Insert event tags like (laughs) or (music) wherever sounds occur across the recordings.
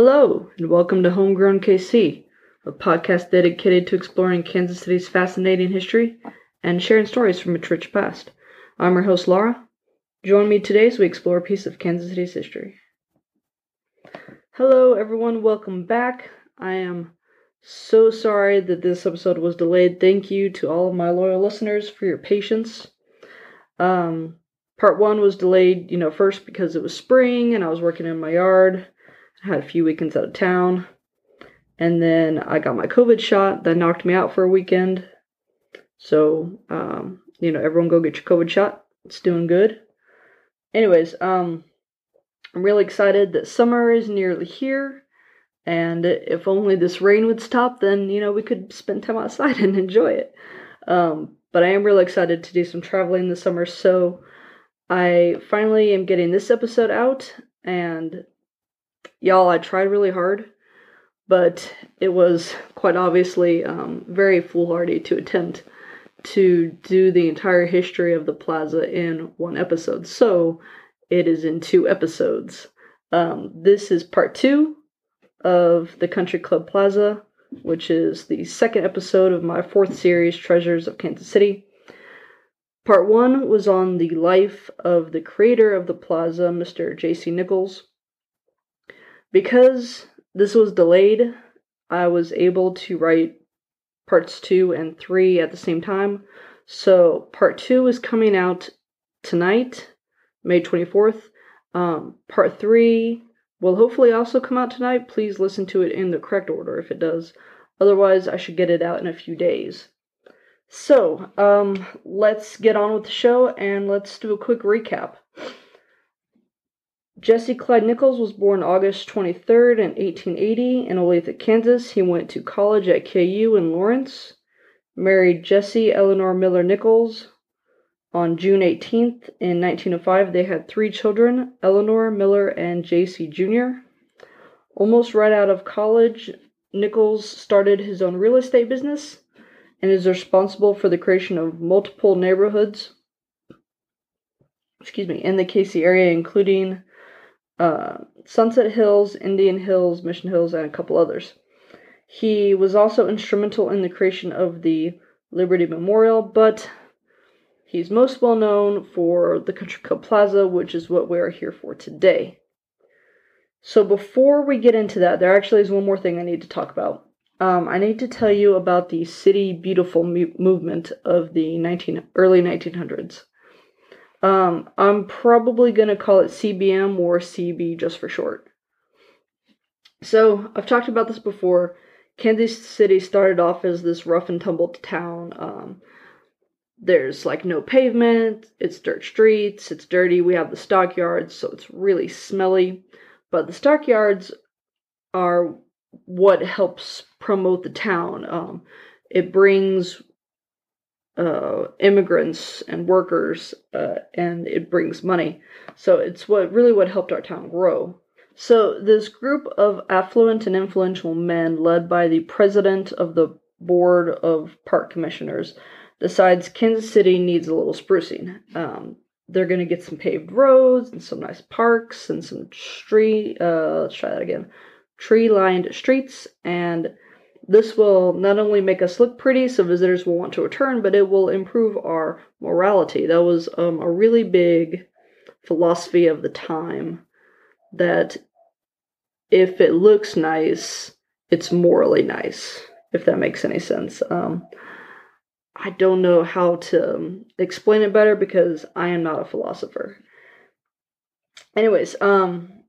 Hello, and welcome to Homegrown KC, a podcast dedicated to exploring Kansas City's fascinating history and sharing stories from its rich past. I'm your host, Laura. Join me today as we explore a piece of Kansas City's history. Hello, everyone. Welcome back. I am so sorry that this episode was delayed. Thank you to all of my loyal listeners for your patience. Um, part one was delayed, you know, first because it was spring and I was working in my yard. I had a few weekends out of town. And then I got my COVID shot that knocked me out for a weekend. So, um, you know, everyone go get your COVID shot. It's doing good. Anyways, um, I'm really excited that summer is nearly here. And if only this rain would stop, then, you know, we could spend time outside (laughs) and enjoy it. Um, but I am really excited to do some traveling this summer. So I finally am getting this episode out. And y'all, I tried really hard, but it was quite obviously um, very foolhardy to attempt to do the entire history of the plaza in one episode. So it is in two episodes. Um, this is part two of the Country Club Plaza, which is the second episode of my fourth series, Treasures of Kansas City. Part one was on the life of the creator of the plaza, Mr. J.C. Nichols. Because this was delayed, I was able to write parts two and three at the same time. So, part two is coming out tonight, May 24th. Um, part three will hopefully also come out tonight. Please listen to it in the correct order if it does. Otherwise, I should get it out in a few days. So, um, let's get on with the show and let's do a quick recap. Jesse Clyde Nichols was born August 23rd in 1880 in Olathe, Kansas. He went to college at KU in Lawrence. Married Jesse Eleanor Miller Nichols on June 18th in 1905. They had three children Eleanor, Miller, and J.C. Jr. Almost right out of college, Nichols started his own real estate business and is responsible for the creation of multiple neighborhoods excuse me in the KC area including uh, Sunset Hills, Indian Hills, Mission Hills, and a couple others. He was also instrumental in the creation of the Liberty Memorial, but he's most well known for the Country Club Plaza, which is what we are here for today. So before we get into that, there actually is one more thing I need to talk about. Um, I need to tell you about the City Beautiful mu- movement of the 19, early 1900s. Um, I'm probably going to call it CBM or CB just for short. So, I've talked about this before. Kansas City started off as this rough and tumble town. Um, there's like no pavement, it's dirt streets, it's dirty. We have the stockyards, so it's really smelly. But the stockyards are what helps promote the town. Um, it brings uh, immigrants and workers, uh, and it brings money. So it's what really what helped our town grow. So this group of affluent and influential men, led by the president of the board of park commissioners, decides Kansas City needs a little sprucing. Um, they're going to get some paved roads and some nice parks and some tree. Uh, let's try that again. Tree-lined streets and this will not only make us look pretty so visitors will want to return, but it will improve our morality. That was um, a really big philosophy of the time that if it looks nice, it's morally nice, if that makes any sense. Um, I don't know how to um, explain it better because I am not a philosopher. Anyways, um,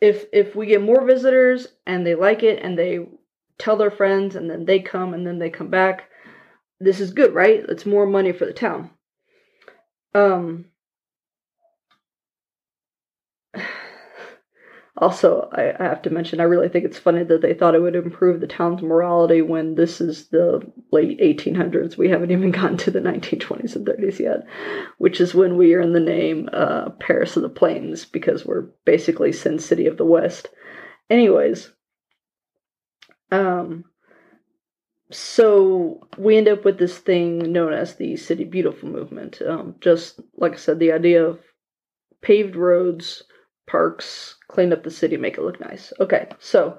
if if we get more visitors and they like it and they tell their friends and then they come and then they come back. This is good, right? It's more money for the town. Um (sighs) also I, I, have to mention i really think it's funny that they thought it would improve the town's morality when this is the late 1800s we haven't even (laughs) gotten to the 1920s and 30s yet which is when we earn the name uh, paris of the plains because we're basically sin city of the west anyways um, so we end up with this thing known as the City Beautiful movement. Um, just like I said, the idea of paved roads, parks, clean up the city, make it look nice. Okay, so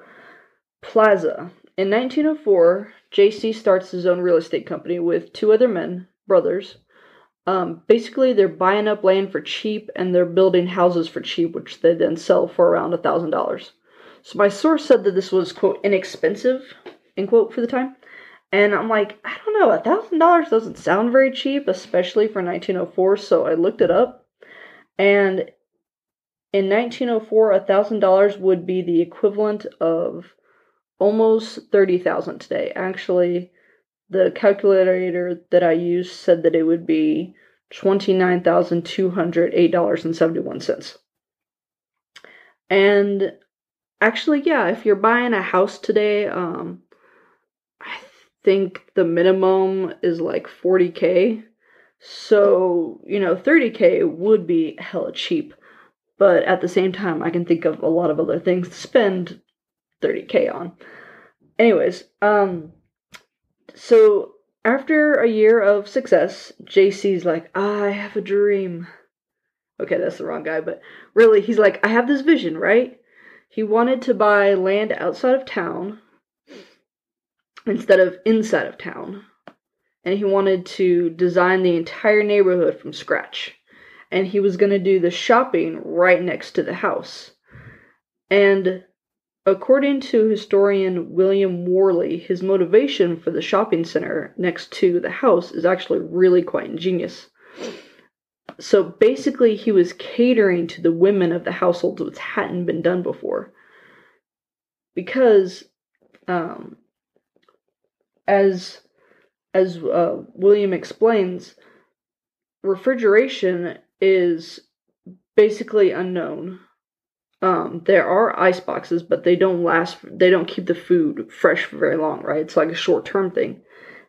Plaza. In 1904, JC starts his own real estate company with two other men, brothers. Um, basically, they're buying up land for cheap and they're building houses for cheap, which they then sell for around a thousand dollars. So my source said that this was quote inexpensive, end quote for the time. And I'm like, I don't know, a thousand dollars doesn't sound very cheap, especially for 1904. So I looked it up, and in 1904, a thousand dollars would be the equivalent of almost thirty thousand today. Actually, the calculator that I used said that it would be twenty nine thousand two hundred eight dollars and seventy one cents. And actually, yeah, if you're buying a house today, um, I think the minimum is like 40k. So, you know, 30k would be hella cheap. But at the same time, I can think of a lot of other things to spend 30k on. Anyways, um so after a year of success, JC's like, I have a dream. Okay, that's the wrong guy, but really, he's like, I have this vision, right? He wanted to buy land outside of town instead of inside of town. And he wanted to design the entire neighborhood from scratch. And he was going to do the shopping right next to the house. And according to historian William Worley, his motivation for the shopping center next to the house is actually really quite ingenious. So basically, he was catering to the women of the household, which hadn't been done before. Because um, as as uh, William explains, refrigeration is basically unknown. Um, there are ice boxes, but they don't last. They don't keep the food fresh for very long, right? It's like a short term thing.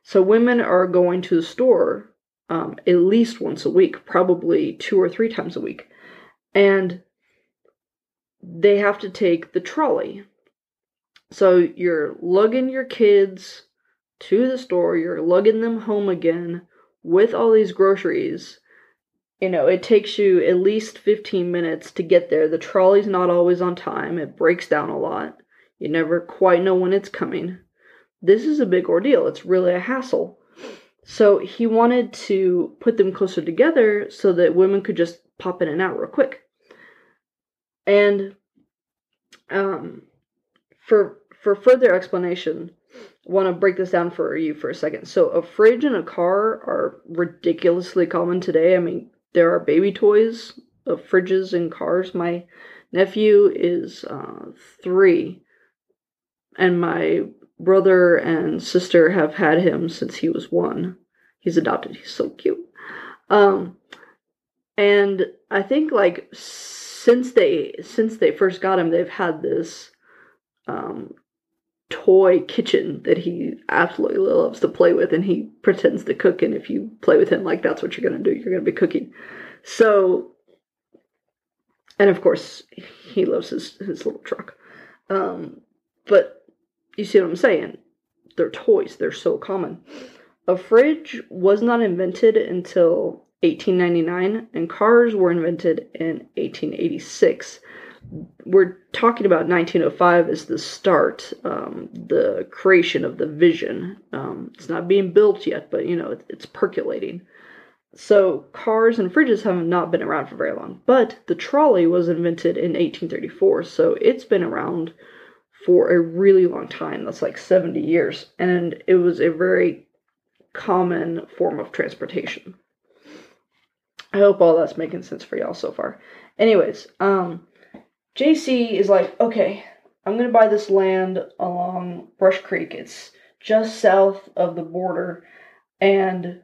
So women are going to the store um, at least once a week, probably two or three times a week, and they have to take the trolley. So you're lugging your kids to the store, you're lugging them home again with all these groceries. You know, it takes you at least 15 minutes to get there. The trolley's not always on time, it breaks down a lot. You never quite know when it's coming. This is a big ordeal, it's really a hassle. So he wanted to put them closer together so that women could just pop in and out real quick. And um, for for further explanation, I want to break this down for you for a second. So, a fridge and a car are ridiculously common today. I mean, there are baby toys of fridges and cars. My nephew is uh, three, and my brother and sister have had him since he was one. He's adopted. He's so cute. Um, and I think like since they since they first got him, they've had this um, toy kitchen that he absolutely loves to play with and he pretends to cook and if you play with him like that's what you're to do you're to be cooking so and of course he loves his his little truck um but you see what i'm saying they're toys they're so common a fridge was not invented until 1899 and cars were invented in 1886 we're talking about 1905 as the start, um, the creation of the vision. Um, it's not being built yet, but you know it, it's percolating. So cars and fridges have not been around for very long, but the trolley was invented in 1834, so it's been around for a really long time. That's like 70 years, and it was a very common form of transportation. I hope all that's making sense for y'all so far. Anyways, um, JC is like, okay, I'm gonna buy this land along Brush Creek. It's just south of the border, and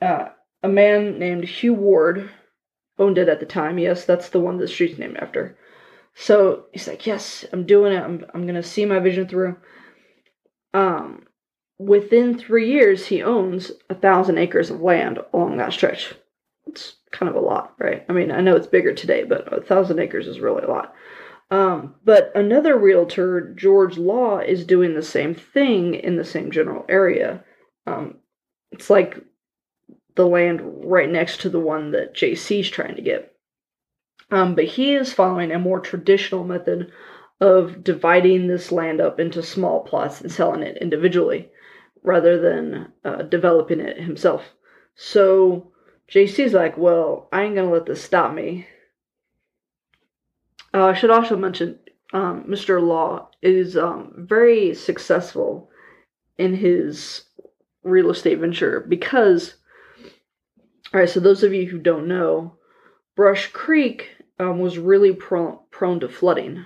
uh, a man named Hugh Ward owned it at the time. Yes, that's the one the street's named after. So he's like, yes, I'm doing it. I'm I'm gonna see my vision through. Um, within three years, he owns a thousand acres of land along that stretch. It's kind of a lot, right? I mean, I know it's bigger today, but a thousand acres is really a lot. Um, but another realtor, George Law, is doing the same thing in the same general area. Um, it's like the land right next to the one that JC's trying to get. Um, but he is following a more traditional method of dividing this land up into small plots and selling it individually rather than uh, developing it himself. So JC's like, well, I ain't gonna let this stop me. Uh, I should also mention um, Mr. Law is um, very successful in his real estate venture because, all right, so those of you who don't know, Brush Creek um, was really prone, prone to flooding.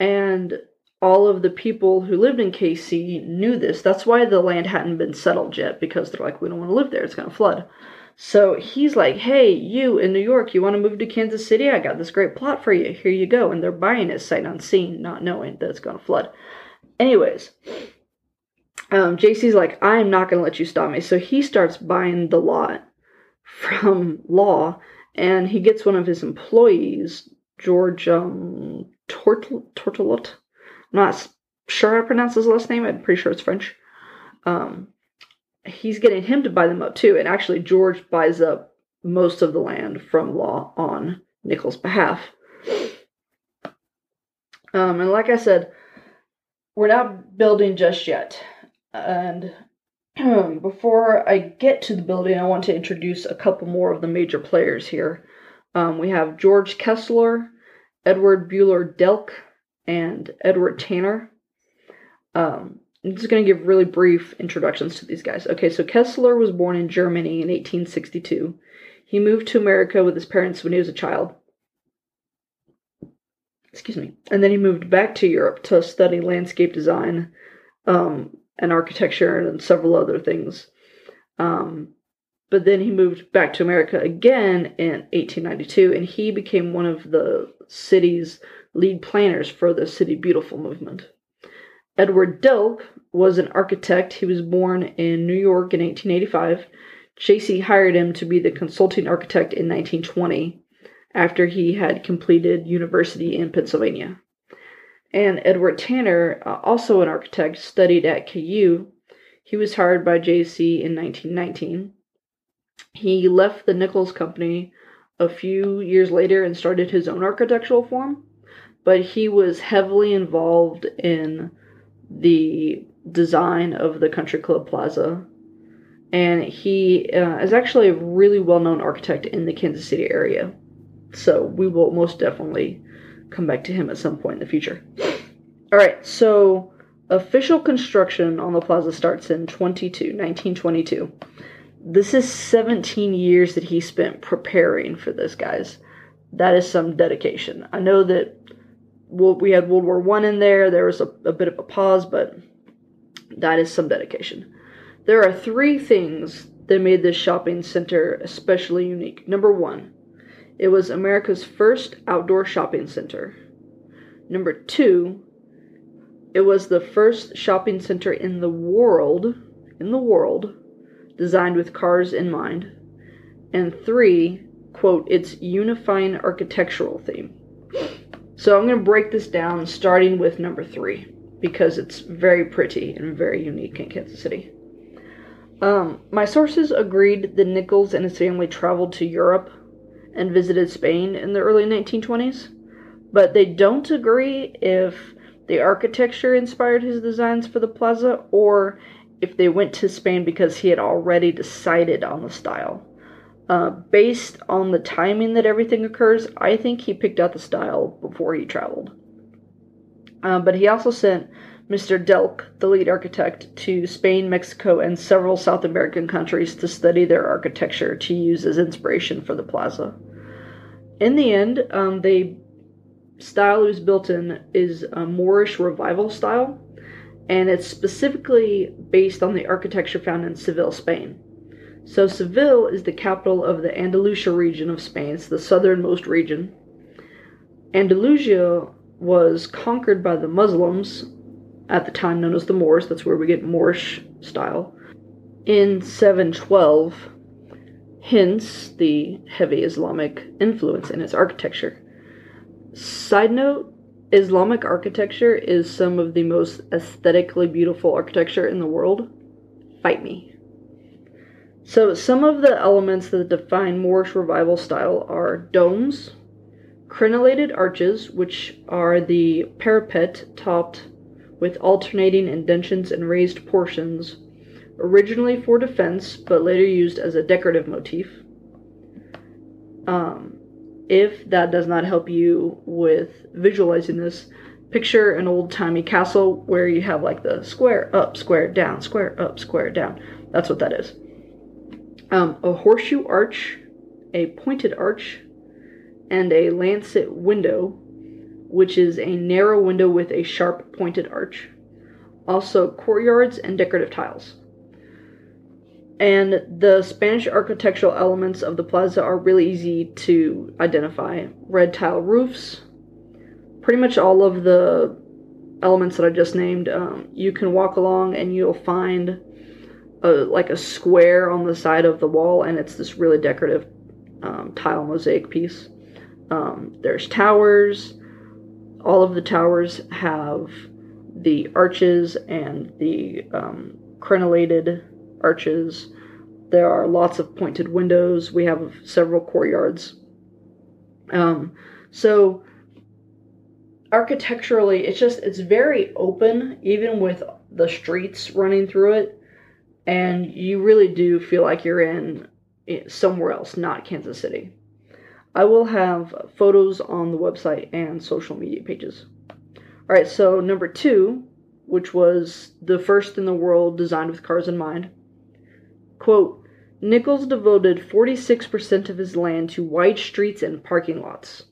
And all of the people who lived in KC knew this. That's why the land hadn't been settled yet, because they're like, we don't want to live there, it's going to flood. So he's like, hey, you in New York, you want to move to Kansas City? I got this great plot for you. Here you go. And they're buying it sight unseen, not knowing that it's going to flood. Anyways, um, JC's like, I'm not going to let you stop me. So he starts buying the lot from Law, and he gets one of his employees, George um, Tortelot. I'm not sure I pronounce his last name. I'm pretty sure it's French. Um, he's getting him to buy them up too. And actually, George buys up most of the land from Law on Nichols' behalf. Um, and like I said, we're not building just yet. And (clears throat) before I get to the building, I want to introduce a couple more of the major players here. Um, we have George Kessler, Edward Buehler Delk, and Edward Tanner. Um, I'm just going to give really brief introductions to these guys. Okay, so Kessler was born in Germany in 1862. He moved to America with his parents when he was a child. Excuse me. And then he moved back to Europe to study landscape design um, and architecture and several other things. Um, but then he moved back to America again in 1892, and he became one of the city's lead planners for the City Beautiful movement. Edward Delk was an architect. He was born in New York in 1885. JC hired him to be the consulting architect in 1920 after he had completed university in Pennsylvania. And Edward Tanner, uh, also an architect, studied at KU. He was hired by JC in 1919. He left the Nichols Company a few years later and started his own architectural firm, but he was heavily involved in the design of the Country Club Plaza. And he uh, is actually a really well known architect in the Kansas City area. So we will most definitely come back to him at some point in the future. All right, so official construction on the plaza starts in 22, 1922. This is 17 years that he spent preparing for this, guys. That is some dedication. I know that we had World War One in there. There was a, a bit of a pause, but that is some dedication. There are three things that made this shopping center especially unique. Number one, it was America's first outdoor shopping center. Number two, it was the first shopping center in the world, in the world, designed with cars in mind. And three, quote, its unifying architectural theme. So I'm going to break this down starting with number three because it's very pretty and very unique in Kansas City. Um, my sources agreed that Nichols and his family traveled to Europe and visited Spain in the early 1920s, but they don't agree if the architecture inspired his designs for the plaza or if they went to Spain because he had already decided on the style. Uh, based on the timing that everything occurs, I think he picked out the style before he traveled. Uh, but he also sent Mr. Delk, the lead architect, to Spain, Mexico, and several South American countries to study their architecture to use as inspiration for the plaza. In the end, um, the style it was built in is a Moorish revival style, and it's specifically based on the architecture found in Seville, Spain. So Seville is the capital of the Andalusia region of Spain. It's the southernmost region. Andalusia was conquered by the Muslims, at the time known as the Moors. That's where we get Moorish style. In 712, hence the heavy Islamic influence in its architecture. Side note Islamic architecture is some of the most aesthetically beautiful architecture in the world. Fight me. So, some of the elements that define Moorish revival style are domes, Crenellated arches, which are the parapet topped with alternating indentions and raised portions, originally for defense but later used as a decorative motif. Um, if that does not help you with visualizing this, picture an old timey castle where you have like the square up, square down, square up, square down. That's what that is. Um, a horseshoe arch, a pointed arch, and a lancet window, which is a narrow window with a sharp pointed arch. Also, courtyards and decorative tiles. And the Spanish architectural elements of the plaza are really easy to identify red tile roofs, pretty much all of the elements that I just named. Um, you can walk along and you'll find a, like a square on the side of the wall, and it's this really decorative um, tile mosaic piece. Um, there's towers. All of the towers have the arches and the um, crenellated arches. There are lots of pointed windows. We have several courtyards. Um, so architecturally, it's just it's very open, even with the streets running through it, and you really do feel like you're in somewhere else, not Kansas City. I will have photos on the website and social media pages. All right, so number two, which was the first in the world designed with cars in mind. Quote, Nichols devoted 46% of his land to wide streets and parking lots.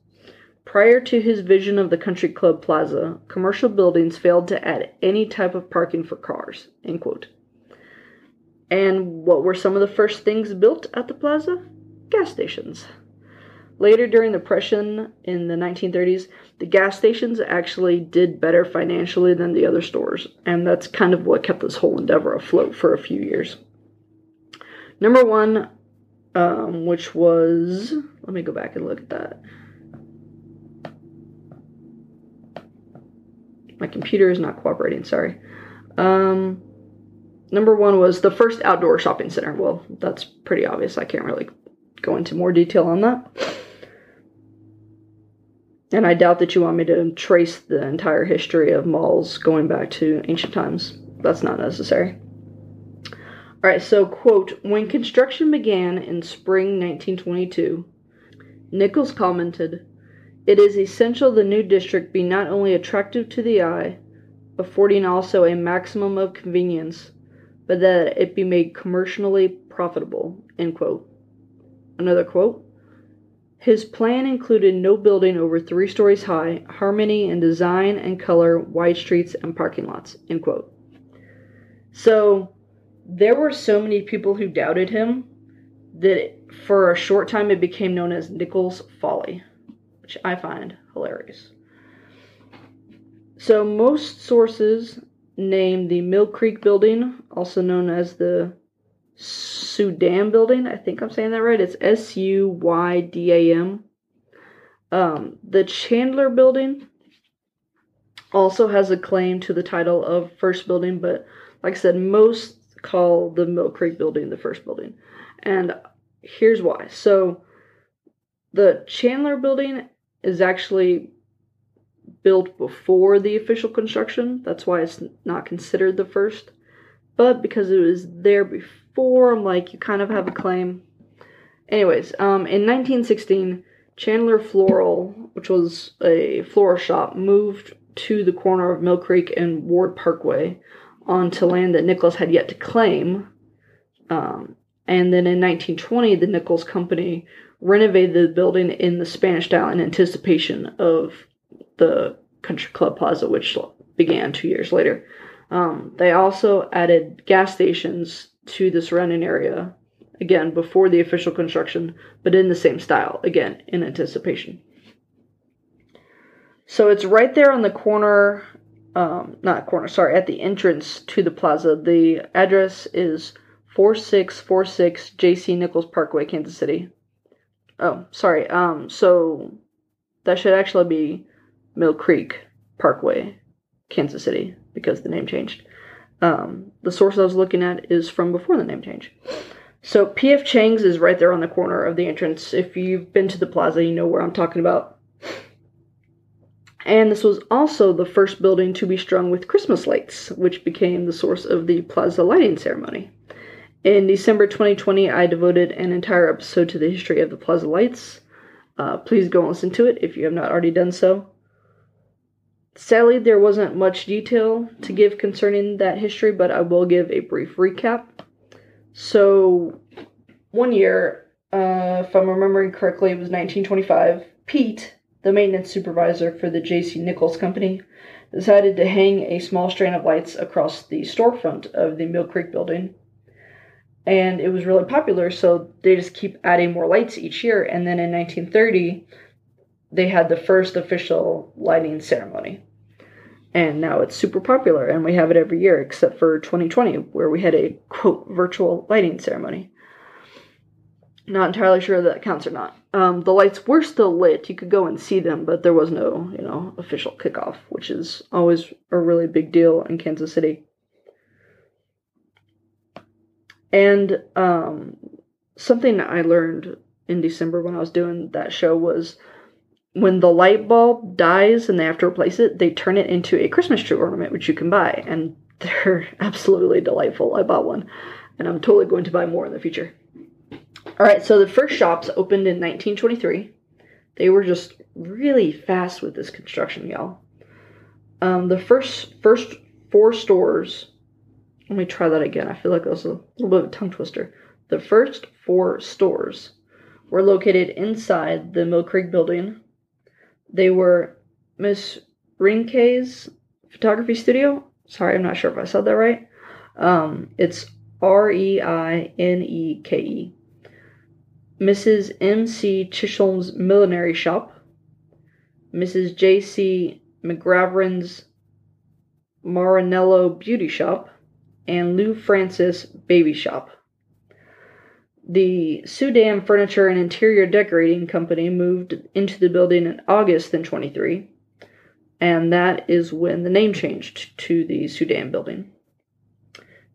Prior to his vision of the Country Club Plaza, commercial buildings failed to add any type of parking for cars. End quote. And what were some of the first things built at the plaza? Gas stations. Later during the Depression in the 1930s, the gas stations actually did better financially than the other stores, and that's kind of what kept this whole endeavor afloat for a few years. Number one, um, which was, let me go back and look at that. My computer is not cooperating, sorry. Um, number one was the first outdoor shopping center. Well, that's pretty obvious. I can't really go into more detail on that. And I doubt that you want me to trace the entire history of malls going back to ancient times. That's not necessary. All right, so, quote, when construction began in spring 1922, Nichols commented, It is essential the new district be not only attractive to the eye, affording also a maximum of convenience, but that it be made commercially profitable, end quote. Another quote, his plan included no building over three stories high, harmony in design and color, wide streets, and parking lots. End quote. So there were so many people who doubted him that for a short time it became known as Nichols Folly, which I find hilarious. So most sources name the Mill Creek building, also known as the Suydam building. I think I'm saying that right. It's S U Y D A M. Um, the Chandler building also has a claim to the title of first building, but like I said, most call the Mill Creek building the first building. And here's why. So the Chandler building is actually built before the official construction. That's why it's not considered the first. But because it was there before I'm like, you kind of have a claim. Anyways, um, in 1916, Chandler Floral, which was a floral shop, moved to the corner of Mill Creek and Ward Parkway onto land that Nichols had yet to claim. Um, and then in 1920, the Nichols Company renovated the building in the Spanish style in anticipation of the Country Club Plaza, which began two years later. Um, they also added gas stations to the surrounding area, again, before the official construction, but in the same style, again, in anticipation. So it's right there on the corner, um, not corner, sorry, at the entrance to the plaza. The address is 4646 JC Nichols Parkway, Kansas City. Oh, sorry. Um, so that should actually be Mill Creek Parkway, Kansas City, because the name changed. Um, the source I was looking at is from before the name change. So PF Chang's is right there on the corner of the entrance. If you've been to the plaza, you know where I'm talking about. And this was also the first building to be strung with Christmas lights, which became the source of the plaza lighting ceremony. In December 2020, I devoted an entire episode to the history of the plaza lights. Uh, please go and listen to it if you have not already done so. Sadly, there wasn't much detail to give concerning that history, but I will give a brief recap. So, one year, uh, if I'm remembering correctly, it was 1925. Pete, the maintenance supervisor for the J.C. Nichols Company, decided to hang a small strand of lights across the storefront of the Mill Creek building. And it was really popular, so they just keep adding more lights each year. And then in 1930, they had the first official lighting ceremony and now it's super popular and we have it every year except for 2020 where we had a quote virtual lighting ceremony not entirely sure that counts or not um, the lights were still lit you could go and see them but there was no you know official kickoff which is always a really big deal in kansas city and um, something i learned in december when i was doing that show was when the light bulb dies and they have to replace it, they turn it into a Christmas tree ornament, which you can buy. And (laughs) they're absolutely delightful. I bought one, and I'm totally going to buy more in the future. All right, so the first shops opened in 1923. They were just really fast with this construction, y'all. Um, the first first four stores. Let me try that again. I feel like that was a little bit of a tongue twister. The first four stores were located inside the Mill Creek building they were Miss Reineke's photography studio. Sorry, I'm not sure if I said that right. Um, it's R E I N E K E. Mrs. M. C. Chisholm's millinery shop. Mrs. J. C. McGraverin's Marinello beauty shop. And Lou Francis baby shop. The Suydam Furniture and Interior Decorating Company moved into the building in August in 23, and that is when the name changed to the Suydam Building.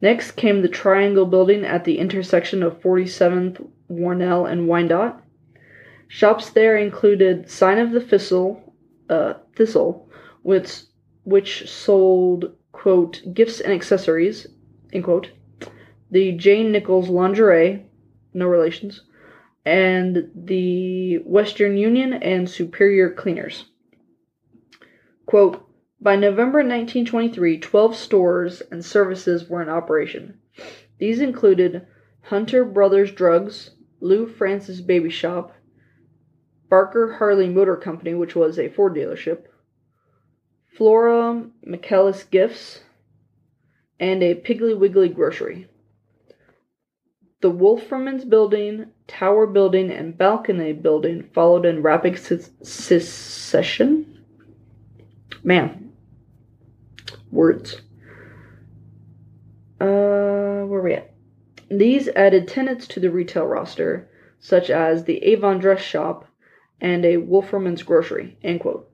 Next came the Triangle Building at the intersection of 47th, Wornall, and Wyandotte. Shops there included Sign of the Thistle, uh, Thistle, which, which sold, quote, gifts and accessories, end quote, the Jane Nichols Lingerie, no relations, and the Western Union and Superior Cleaners. Quote, by November 1923, 12 stores and services were in operation. These included Hunter Brothers Drugs, Lou Francis Baby Shop, Barker Harley Motor Company, which was a Ford dealership, Flora McKellis Gifts, and a Piggly Wiggly grocery. The Wolferman's Building, Tower Building, and Balcony Building followed in rapid succession. Man, words. Uh, where are we at? These added tenants to the retail roster, such as the Avon Dress Shop and a Wolferman's Grocery. End quote.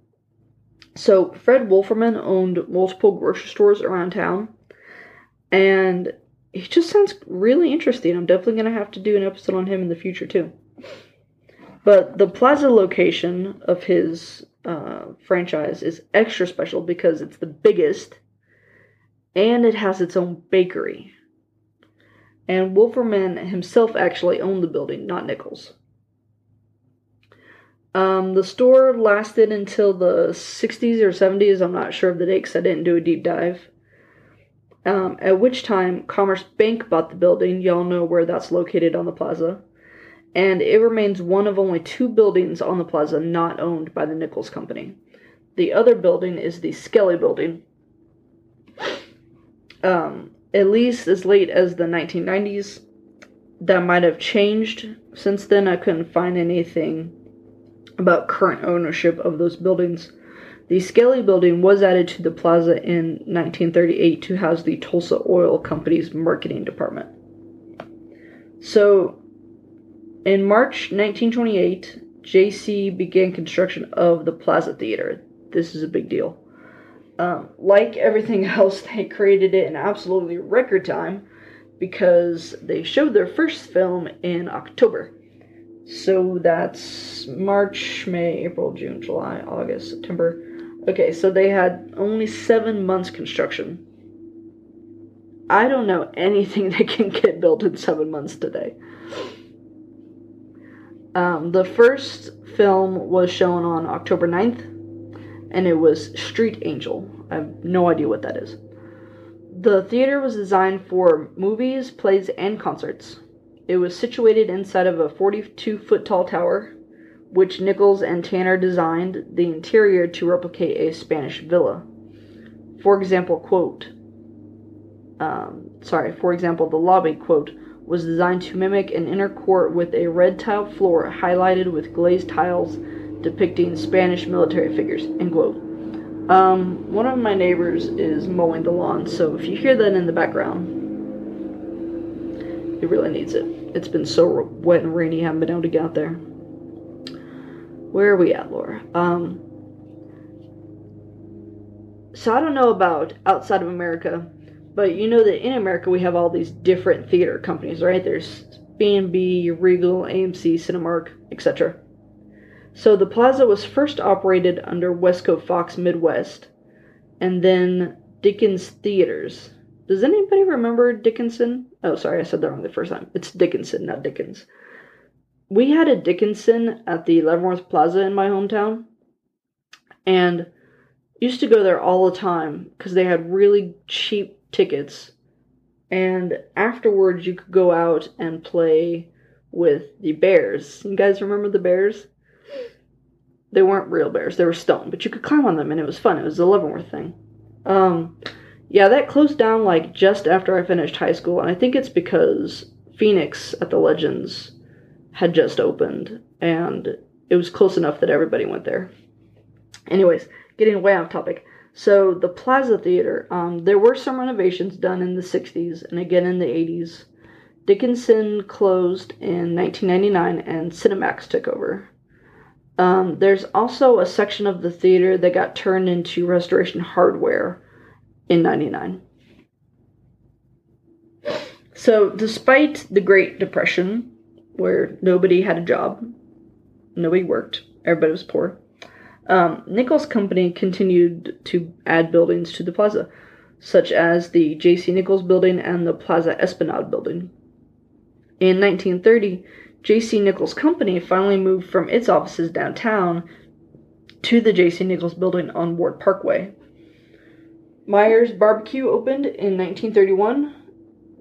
So Fred Wolferman owned multiple grocery stores around town, and he just sounds really interesting. I'm definitely to have to do an episode on him in the future too. But the plaza location of his uh, franchise is extra special because it's the biggest and it has its own bakery. And Wolferman himself actually owned the building, not Nichols. Um, the store lasted until the 60s or 70s. I'm not sure of the date because I didn't do a deep dive um, at which time Commerce Bank bought the building. Y'all know where that's located on the plaza. And it remains one of only two buildings on the plaza not owned by the Nichols Company. The other building is the Skelly Building. Um, at least as late as the 1990s. That might have changed since then. I couldn't find anything about current ownership of those buildings. The Skelly building was added to the plaza in 1938 to house the Tulsa Oil Company's marketing department. So, in March 1928, JC began construction of the Plaza Theater. This is a big deal. Um, like everything (laughs) else, they created it in absolutely record time because they showed their first film in October. So that's March, May, April, June, July, August, September, Okay, so they had only seven months construction. I don't know anything (laughs) that can get built in seven months today. Um, the first film was shown on October 9th, and it was Street Angel. I have no idea what that is. The theater was designed for movies, plays, and concerts. It was situated inside of a 42 foot tall tower, which Nichols and Tanner designed the interior to replicate a Spanish villa. For example, quote, um, sorry, for example, the lobby, quote, was designed to mimic an inner court with a red tile floor highlighted with glazed tiles depicting Spanish military figures, end quote. Um, one of my neighbors is mowing the lawn, so if you hear that in the background, it really needs it. It's been so wet and rainy, I haven't been able to get out there. Where are we at, Laura? Um, so I don't know about outside of America, but you know that in America we have all these different theater companies, right? There's B&B, Regal, AMC, Cinemark, etc. So the plaza was first operated under Wesco Fox Midwest and then Dickens Theaters. Does anybody remember Dickinson? Oh, sorry, I said that wrong the first time. It's Dickinson, not Dickens. We had a Dickinson at the Leavenworth Plaza in my hometown and used to go there all the time because they had really cheap tickets. And afterwards, you could go out and play with the bears. You guys remember the bears? They weren't real bears, they were stone, but you could climb on them and it was fun. It was the Leavenworth thing. Um, yeah, that closed down like just after I finished high school, and I think it's because Phoenix at the Legends had just opened and it was close enough that everybody went there. Anyways, getting way off topic. So the Plaza Theater, um, there were some renovations done in the 60s and again in the 80s. Dickinson closed in 1999 and Cinemax took over. Um, there's also a section of the theater that got turned into restoration hardware in 99. So, despite the Great Depression, where nobody had a job, nobody worked, everybody was poor, um, Nichols Company continued to add buildings to the plaza, such as the J.C. Nichols building and the Plaza Esplanade building. In 1930, J.C. Nichols Company finally moved from its offices downtown to the J.C. Nichols building on Ward Parkway. Myers Barbecue opened in 1931,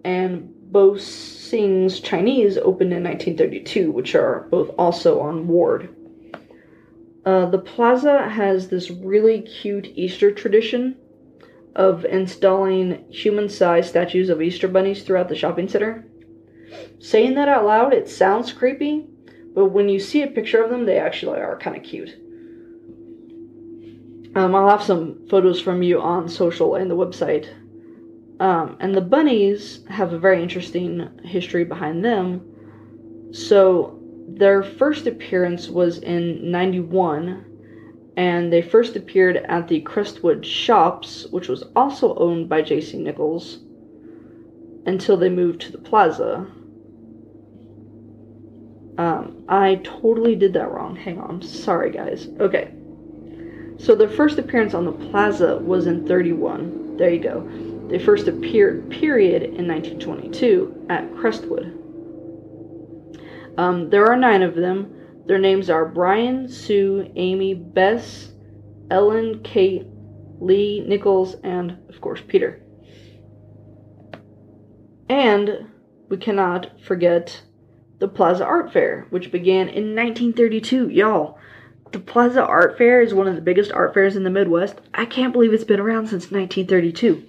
and Bo Sing's Chinese opened in 1932, which are both also on Ward. Uh, the plaza has this really cute Easter tradition of installing human sized statues of Easter bunnies throughout the shopping center. Saying that out loud, it sounds creepy, but when you see a picture of them, they actually are kind of cute. Um, I'll have some photos from you on social and the website. Um, and the bunnies have a very interesting history behind them. So, their first appearance was in 91, and they first appeared at the Crestwood Shops, which was also owned by J.C. Nichols, until they moved to the plaza. Um, I totally did that wrong. Hang on. Sorry, guys. Okay. So their first appearance on the plaza was in 31. There you go. They first appeared, period, in 1922 at Crestwood. Um, there are nine of them. Their names are Brian, Sue, Amy, Bess, Ellen, Kate, Lee, Nichols, and, of course, Peter. And we cannot forget the Plaza Art Fair, which began in 1932. Y'all, the Plaza Art Fair is one of the biggest art fairs in the Midwest. I can't believe it's been around since 1932.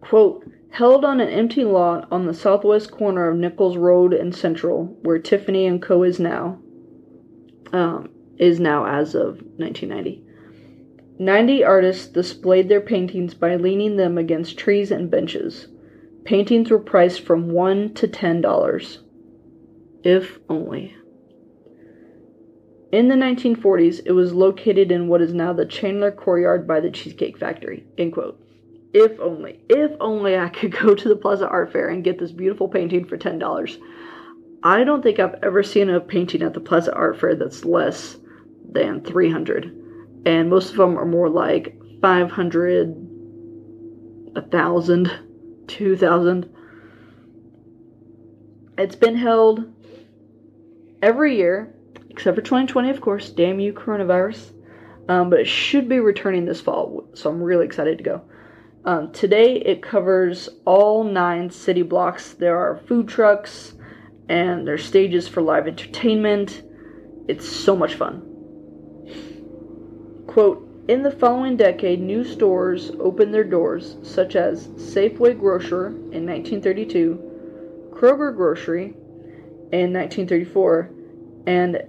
Quote, held on an empty lot on the southwest corner of Nichols Road and Central, where Tiffany and Co. is now, um, is now as of 1990. 90 artists displayed their paintings by leaning them against trees and benches. Paintings were priced from 1 to $10. If only. In the 1940s, it was located in what is now the Chandler Courtyard by the Cheesecake Factory. End quote. If only, if only I could go to the Plaza Art Fair and get this beautiful painting for $10. I don't think I've ever seen a painting at the Plaza Art Fair that's less than 300. And most of them are more like 500, a 1,000, 2,000. It's been held every year, except for 2020, of course. Damn you, coronavirus. Um, but it should be returning this fall, so I'm really excited to go. Um, today it covers all nine city blocks. There are food trucks and there's stages for live entertainment. It's so much fun. Quote In the following decade, new stores opened their doors, such as Safeway Grocer in 1932, Kroger Grocery in 1934, and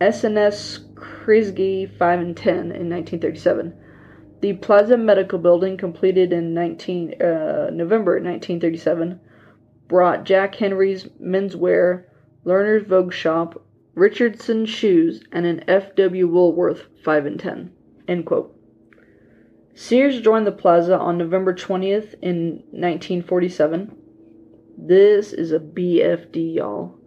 SNS Kresge 5 and 10 in 1937. The Plaza Medical Building, completed in 19, uh, November 1937, brought Jack Henry's Menswear, Lerner's Vogue Shop, Richardson Shoes, and an F.W. Woolworth 5 and 10. End quote. Sears joined the plaza on November 20th in 1947. This is a BFD, y'all.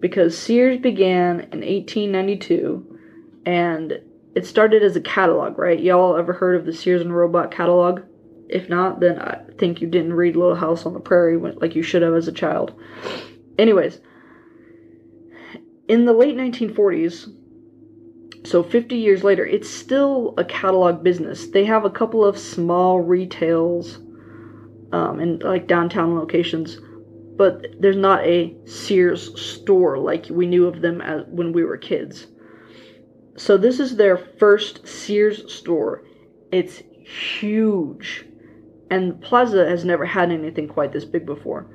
Because Sears began in 1892 and it started as a catalog, right? Y'all ever heard of the Sears and Roebuck catalog? If not, then I think you didn't read Little House on the Prairie like you should have as a child. Anyways, in the late 1940s, so 50 years later, it's still a catalog business. They have a couple of small retails um, in like downtown locations, but there's not a Sears store like we knew of them as when we were kids. So this is their first Sears store. It's huge. And Plaza has never had anything quite this big before.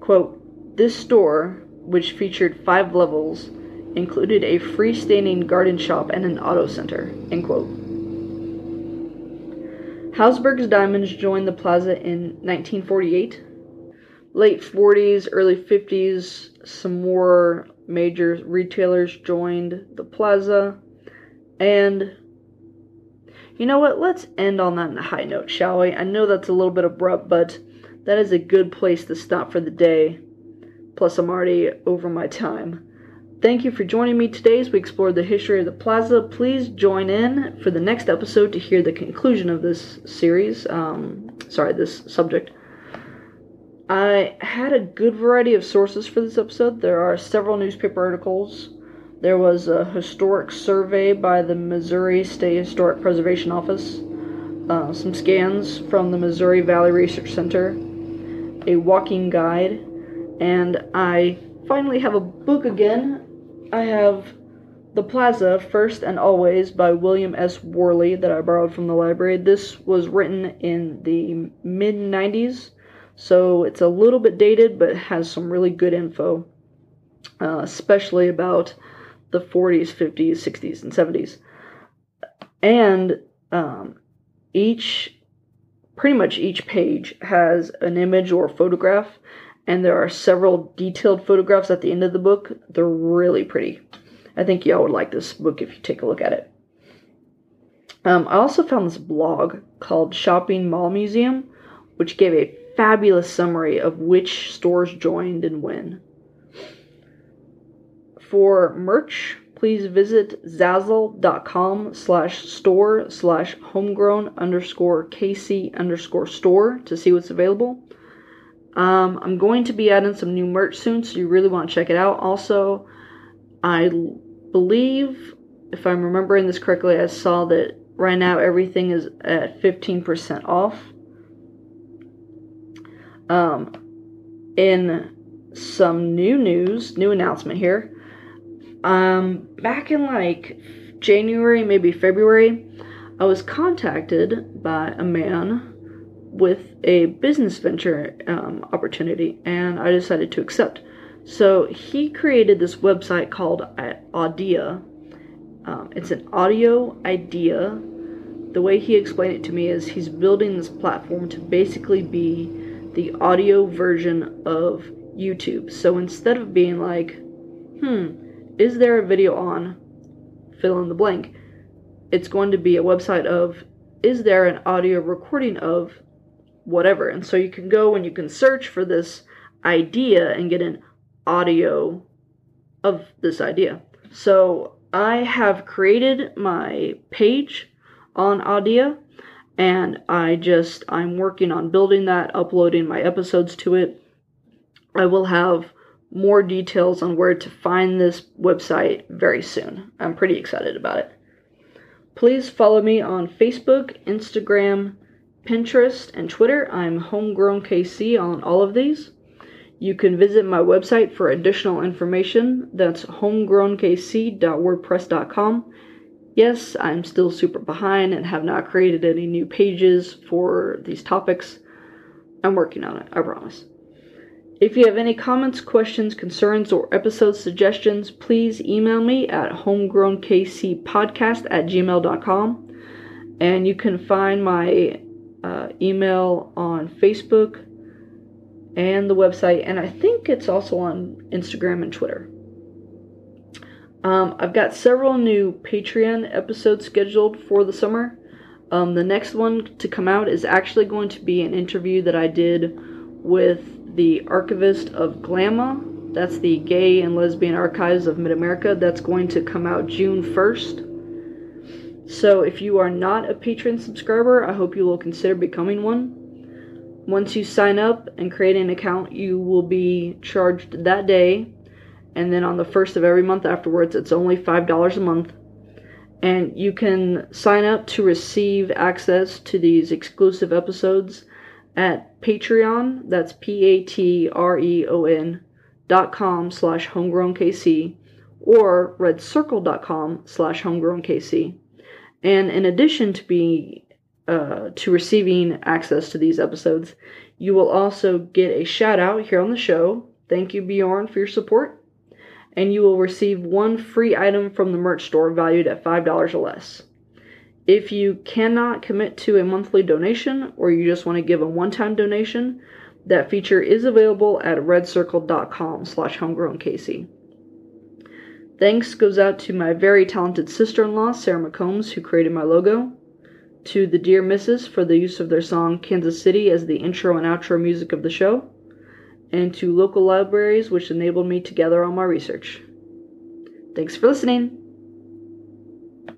Quote, this store, which featured five levels, included a freestanding garden shop and an auto center. End quote. Helzberg's Diamonds joined the plaza in 1948. Late 40s, early 50s, some more major retailers joined the plaza. And you know what? Let's end on that high note, shall we? I know that's a little bit abrupt, but that is a good place to stop for the day. Plus, I'm already over my time. Thank you for joining me today as we explored the history of the plaza. Please join in for the next episode to hear the conclusion of this series. Um, sorry, this subject. I had a good variety of sources for this episode. There are several newspaper articles. There was a historic survey by the Missouri State Historic Preservation Office, uh, some scans from the Missouri Valley Research Center, a walking guide, and I finally have a book again I have The Plaza, First and Always by William S. Worley that I borrowed from the library. This was written in the mid 90s, so it's a little bit dated but has some really good info, uh, especially about the 40s, 50s, 60s, and 70s. And um, each, pretty much each page has an image or photograph and there are several detailed photographs at the end of the book. They're really pretty. I think y'all would like this book if you take a look at it. Um, I also found this blog called Shopping Mall Museum, which gave a fabulous summary of which stores joined and when. For merch, please visit zazzle.com slash store slash homegrown underscore kc underscore store to see what's available. Um, I'm going to be adding some new merch soon, so you really want to check it out. Also, I believe, if I'm remembering this correctly, I saw that right now everything is at 15% off. Um, in some new news, new announcement here. Um, back in like January, maybe February, I was contacted by a man with a business venture um, opportunity, and I decided to accept. So he created this website called Audia. Um, it's an audio idea. The way he explained it to me is he's building this platform to basically be the audio version of YouTube. So instead of being like, hmm, is there a video on? Fill in the blank. It's going to be a website of, is there an audio recording of whatever. And so you can go and you can search for this idea and get an audio of this idea. So I have created my page on Audia and I just I'm working on building that, uploading my episodes to it. I will have more details on where to find this website very soon. I'm pretty excited about it. Please follow me on Facebook, Instagram, Pinterest, and Twitter. I'm Homegrown KC on all of these. You can visit my website for additional information. That's homegrownkc.wordpress.com. Yes, I'm still super behind and have not created any new pages for these topics. I'm working on it, I promise. If you have any comments, questions, concerns, or episode suggestions, please email me at homegrownkcpodcast at gmail.com. And you can find my uh, email on Facebook and the website, and I think it's also on Instagram and Twitter. Um, I've got several new Patreon episodes scheduled for the summer. Um, the next one to come out is actually going to be an interview that I did with the archivist of GLAMA. That's the Gay and Lesbian Archives of Mid America. That's going to come out June 1st. So if you are not a Patreon subscriber, I hope you will consider becoming one. Once you sign up and create an account, you will be charged that day. And then on the first of every month afterwards, it's only $5 a month. And you can sign up to receive access to these exclusive episodes at Patreon, that's P-A-T-R-E-O-N dot com slash homegrownkc or redcircle.com slash homegrownkc. And in addition to be uh, to receiving access to these episodes, you will also get a shout out here on the show. Thank you, Bjorn, for your support. And you will receive one free item from the merch store valued at $5 or less. If you cannot commit to a monthly donation or you just want to give a one-time donation, that feature is available at redcircle.com slash homegrownkc. Thanks goes out to my very talented sister-in-law, Sarah McCombs, who created my logo, to the Dear Misses for the use of their song Kansas City as the intro and outro music of the show, and to local libraries which enabled me to gather all my research. Thanks for listening!